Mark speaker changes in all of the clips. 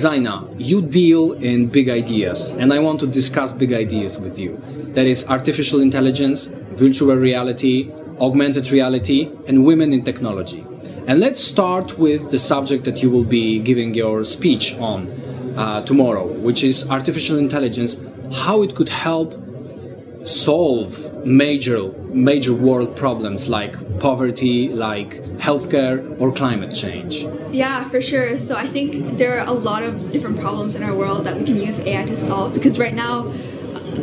Speaker 1: Zaina, you deal in big ideas, and I want to discuss big ideas with you. That is artificial intelligence, virtual reality, augmented reality, and women in technology. And let's start with the subject that you will be giving your speech on uh, tomorrow, which is artificial intelligence, how it could help solve major major world problems like poverty, like healthcare or climate change.
Speaker 2: Yeah, for sure. So I think there are a lot of different problems in our world that we can use AI to solve because right now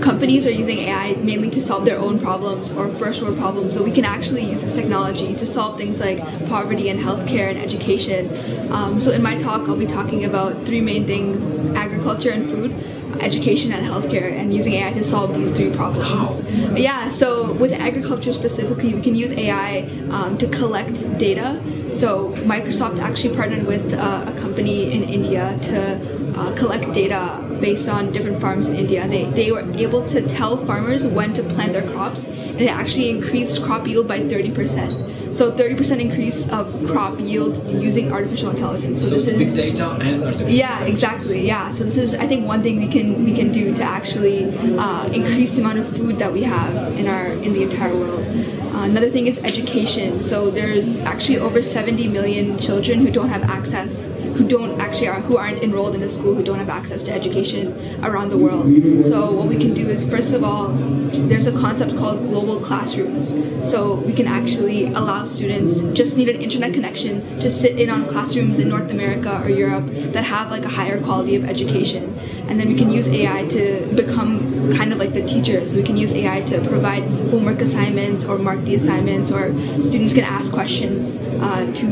Speaker 2: companies are using AI mainly to solve their own problems or first world problems. So we can actually use this technology to solve things like poverty and healthcare and education. Um, so in my talk, I'll be talking about three main things: agriculture and food, education and healthcare, and using AI to solve these three problems. Yeah. So with agriculture specifically, we can use AI um, to collect data. So Microsoft actually partnered with uh, a company in India to uh, collect data based on different farms in India. They, they were able to tell farmers when to plant their crops, and it actually increased crop yield by 30%. So 30% increase of crop yield using artificial intelligence.
Speaker 1: So, so this is big data and artificial.
Speaker 2: Yeah, exactly. Yeah. So this is I think one thing we can we can do to actually uh, increase the amount of food that we have in our in the entire world. Uh, another thing is education. So there's actually over 70 million children who don't have access, who don't actually are, who aren't enrolled in a school, who don't have access to education around the world. So what we can do is, first of all, there's a concept called global classrooms. So we can actually allow students just need an internet connection to sit in on classrooms in North America or Europe that have like a higher quality of education, and then we can use AI to become kind of like the teachers. We can use AI to provide homework assignments or mark the assignments, or students can ask questions uh, to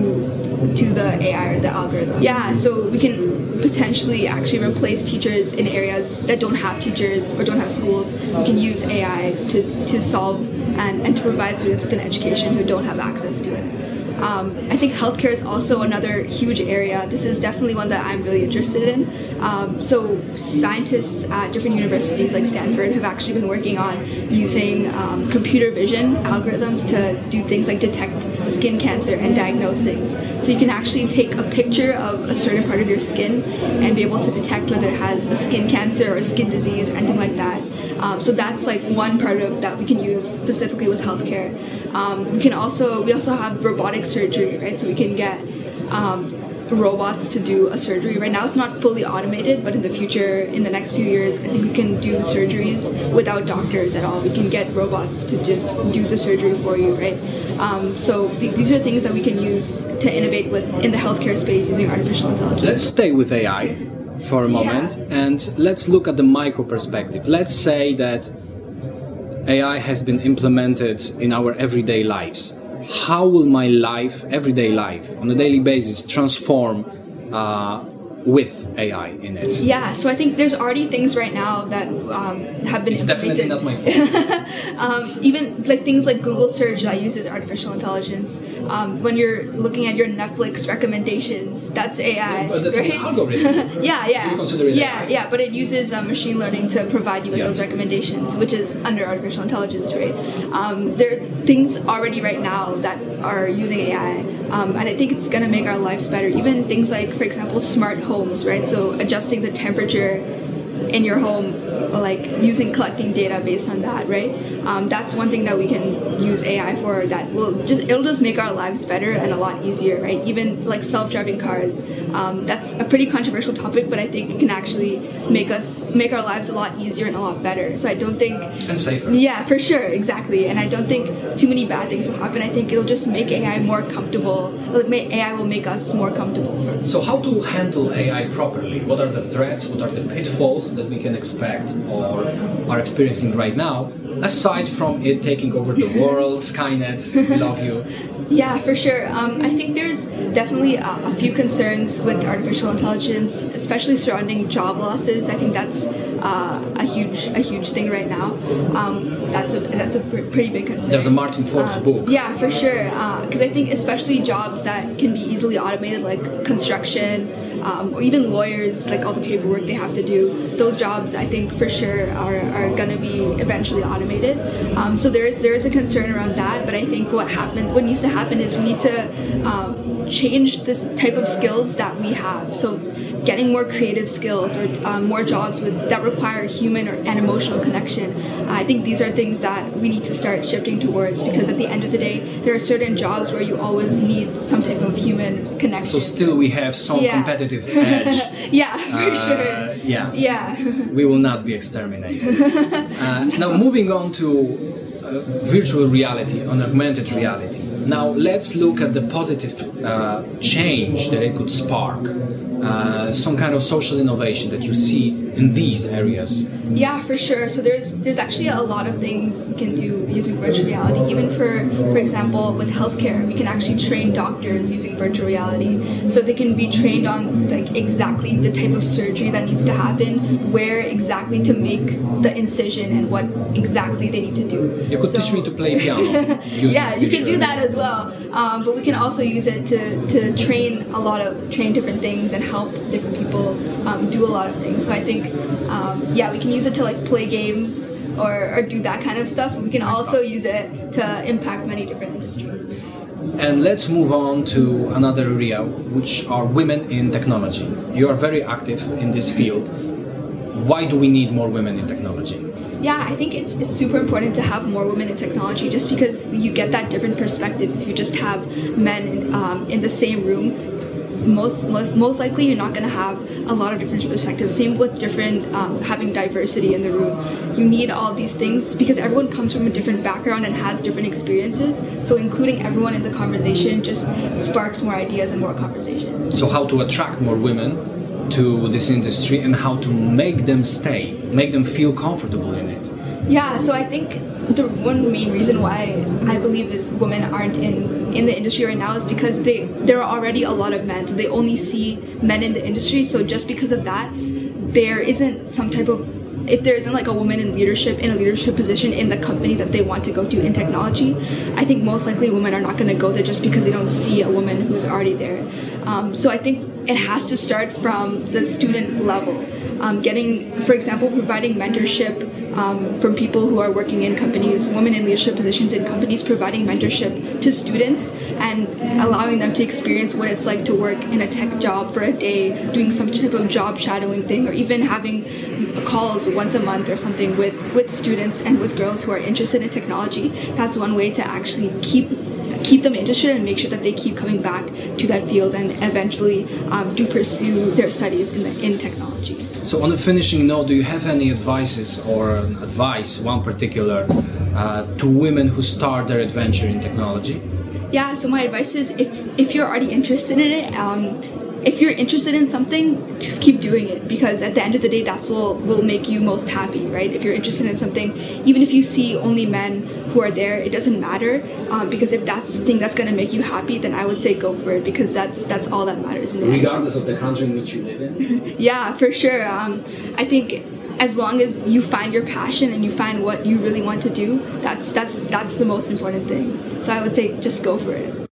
Speaker 2: to the AI or the algorithm. Yeah, so we can potentially actually replace teachers in areas that don't have teachers or don't have schools. We can use AI to, to solve and, and to provide students with an education who don't have access to it. Um, I think healthcare is also another huge area. This is definitely one that I'm really interested in. Um, so scientists at different universities like Stanford have actually been working on using um, computer vision algorithms to do things like detect skin cancer and diagnose things. So you can actually take a picture of a certain part of your skin and be able to detect whether it has a skin cancer or a skin disease or anything like that. Um, so that's like one part of that we can use specifically with healthcare. Um, we can also we also have robotic surgery, right? So we can get um, robots to do a surgery. Right now, it's not fully automated, but in the future, in the next few years, I think we can do surgeries without doctors at all. We can get robots to just do the surgery for you, right? Um, so th- these are things that we can use to innovate with in the healthcare space using artificial intelligence.
Speaker 1: Let's stay with AI for a moment yeah. and let's look at the micro perspective. Let's say that AI has been implemented in our everyday lives. How will my life, everyday life, on a daily basis, transform uh, with AI in it.
Speaker 2: Yeah, so I think there's already things right now that um, have been.
Speaker 1: It's definitely not my fault.
Speaker 2: um, even like things like Google search that uses artificial intelligence. Um, when you're looking at your Netflix recommendations, that's AI.
Speaker 1: Yeah, but that's right? an algorithm.
Speaker 2: yeah, yeah,
Speaker 1: yeah,
Speaker 2: AI. yeah. But it uses uh, machine learning to provide you with yeah. those recommendations, which is under artificial intelligence, right? Um, there are things already right now that are using AI, um, and I think it's going to make our lives better. Even things like, for example, smart home homes, right? So adjusting the temperature in your home like using collecting data based on that right? Um, that's one thing that we can use ai for that will just it'll just make our lives better and a lot easier right? Even like self-driving cars um, that's a pretty controversial topic but i think it can actually make us make our lives a lot easier and a lot better. So i don't think
Speaker 1: and safer.
Speaker 2: Yeah for sure exactly. And i don't think too many bad things will happen. I think it'll just make ai more comfortable like ai will make us more comfortable for
Speaker 1: so how to handle ai properly? What are the threats? What are the pitfalls that we can expect or are experiencing right now, aside from it taking over the world, Skynet, we love you.
Speaker 2: Yeah, for sure. Um, I think there's definitely a, a, few concerns with artificial intelligence, especially surrounding job losses. I think that's uh, a huge a huge thing right now. Um, that's a that's a pr- pretty big concern.
Speaker 1: There's a Martin Ford's
Speaker 2: uh,
Speaker 1: book.
Speaker 2: Yeah, for sure. Because uh, I think especially jobs that can be easily automated, like construction um, or even lawyers, like all the paperwork they have to do. Those jobs, I think, for sure are, are going to be eventually automated. Um, so there is there is a concern around that. But I think what happened, what needs to happen is we need to um, change this type of skills that we have. So getting more creative skills or um, more jobs with that require human or, and emotional connection. I think these are things that we need to start shifting towards because at the end of the day, there are certain jobs where you always need some type of human connection.
Speaker 1: So still we have some
Speaker 2: Yeah.
Speaker 1: competitive edge.
Speaker 2: yeah, for
Speaker 1: Uh,
Speaker 2: sure.
Speaker 1: yeah.
Speaker 2: Yeah.
Speaker 1: we will not be exterminated. uh, now, moving on to uh, virtual reality and augmented reality. Now, let's look at the positive uh, change that it could spark. Uh, some kind of social innovation that you see in these areas.
Speaker 2: Yeah, for sure. So there's there's actually a lot of things we can do using virtual reality. Even for for example, with healthcare, we can actually train doctors using virtual reality, so they can be trained on like exactly the type of surgery that needs to happen, where exactly to make the incision, and what exactly they need to do.
Speaker 1: You could
Speaker 2: So-
Speaker 1: teach me to play piano. using
Speaker 2: yeah, you could do that as well. Um, but we can also use it to, to train a lot of train different things and help different people um, do a lot of things. So I think, um, yeah, we can use it to like play games or, or do that kind of stuff. We can also use it to impact many different industries.
Speaker 1: And let's move on to another area, which are women in technology. You are very active in this field. Why do we need more women in technology?
Speaker 2: Yeah, I think it's it's super important to have more women in technology, just because you get that different perspective. If you just have men um, in the same room, most most most likely you're not going to have a lot of different perspectives. Same with different um, having diversity in the room. You need all these things because everyone comes from a different background and has different experiences. So including everyone in the conversation just sparks more ideas and more conversation.
Speaker 1: So, how to attract more women to this industry and how to make them stay, make them feel comfortable in it?
Speaker 2: Yeah, so I think the one main reason why I believe is women aren't in in the industry right now is because they there are already a lot of men, so they only see men in the industry. So just because of that, there isn't some type of if there isn't like a woman in leadership in a leadership position in the company that they want to go to in technology, I think most likely women are not going to go there just because they don't see a woman who's already there. Um, so I think it has to start from the student level. Um, getting, for example, providing mentorship um, from people who are working in companies, women in leadership positions in companies, providing mentorship to students and allowing them to experience what it's like to work in a tech job for a day, doing some type of job shadowing thing, or even having calls once a month or something with, with students and with girls who are interested in technology. That's one way to actually keep keep them interested and make sure that they keep coming back to that field and eventually um, do pursue their studies in, the, in technology.
Speaker 1: So, on a finishing note, do you have any advices or advice, one particular, uh, to women who start their adventure in technology?
Speaker 2: Yeah, so my advice is if, if you're already interested in it, um, if you're interested in something, just keep doing it because at the end of the day, that's what will make you most happy, right? If you're interested in something, even if you see only men who are there, it doesn't matter um, because if that's the thing that's going to make you happy, then I would say go for it because that's that's all that matters in the end.
Speaker 1: Regardless of the country in which you live in?
Speaker 2: Yeah, for sure. Um, I think as long as you find your passion and you find what you really want to do, that's that's that's the most important thing. So I would say just go for it.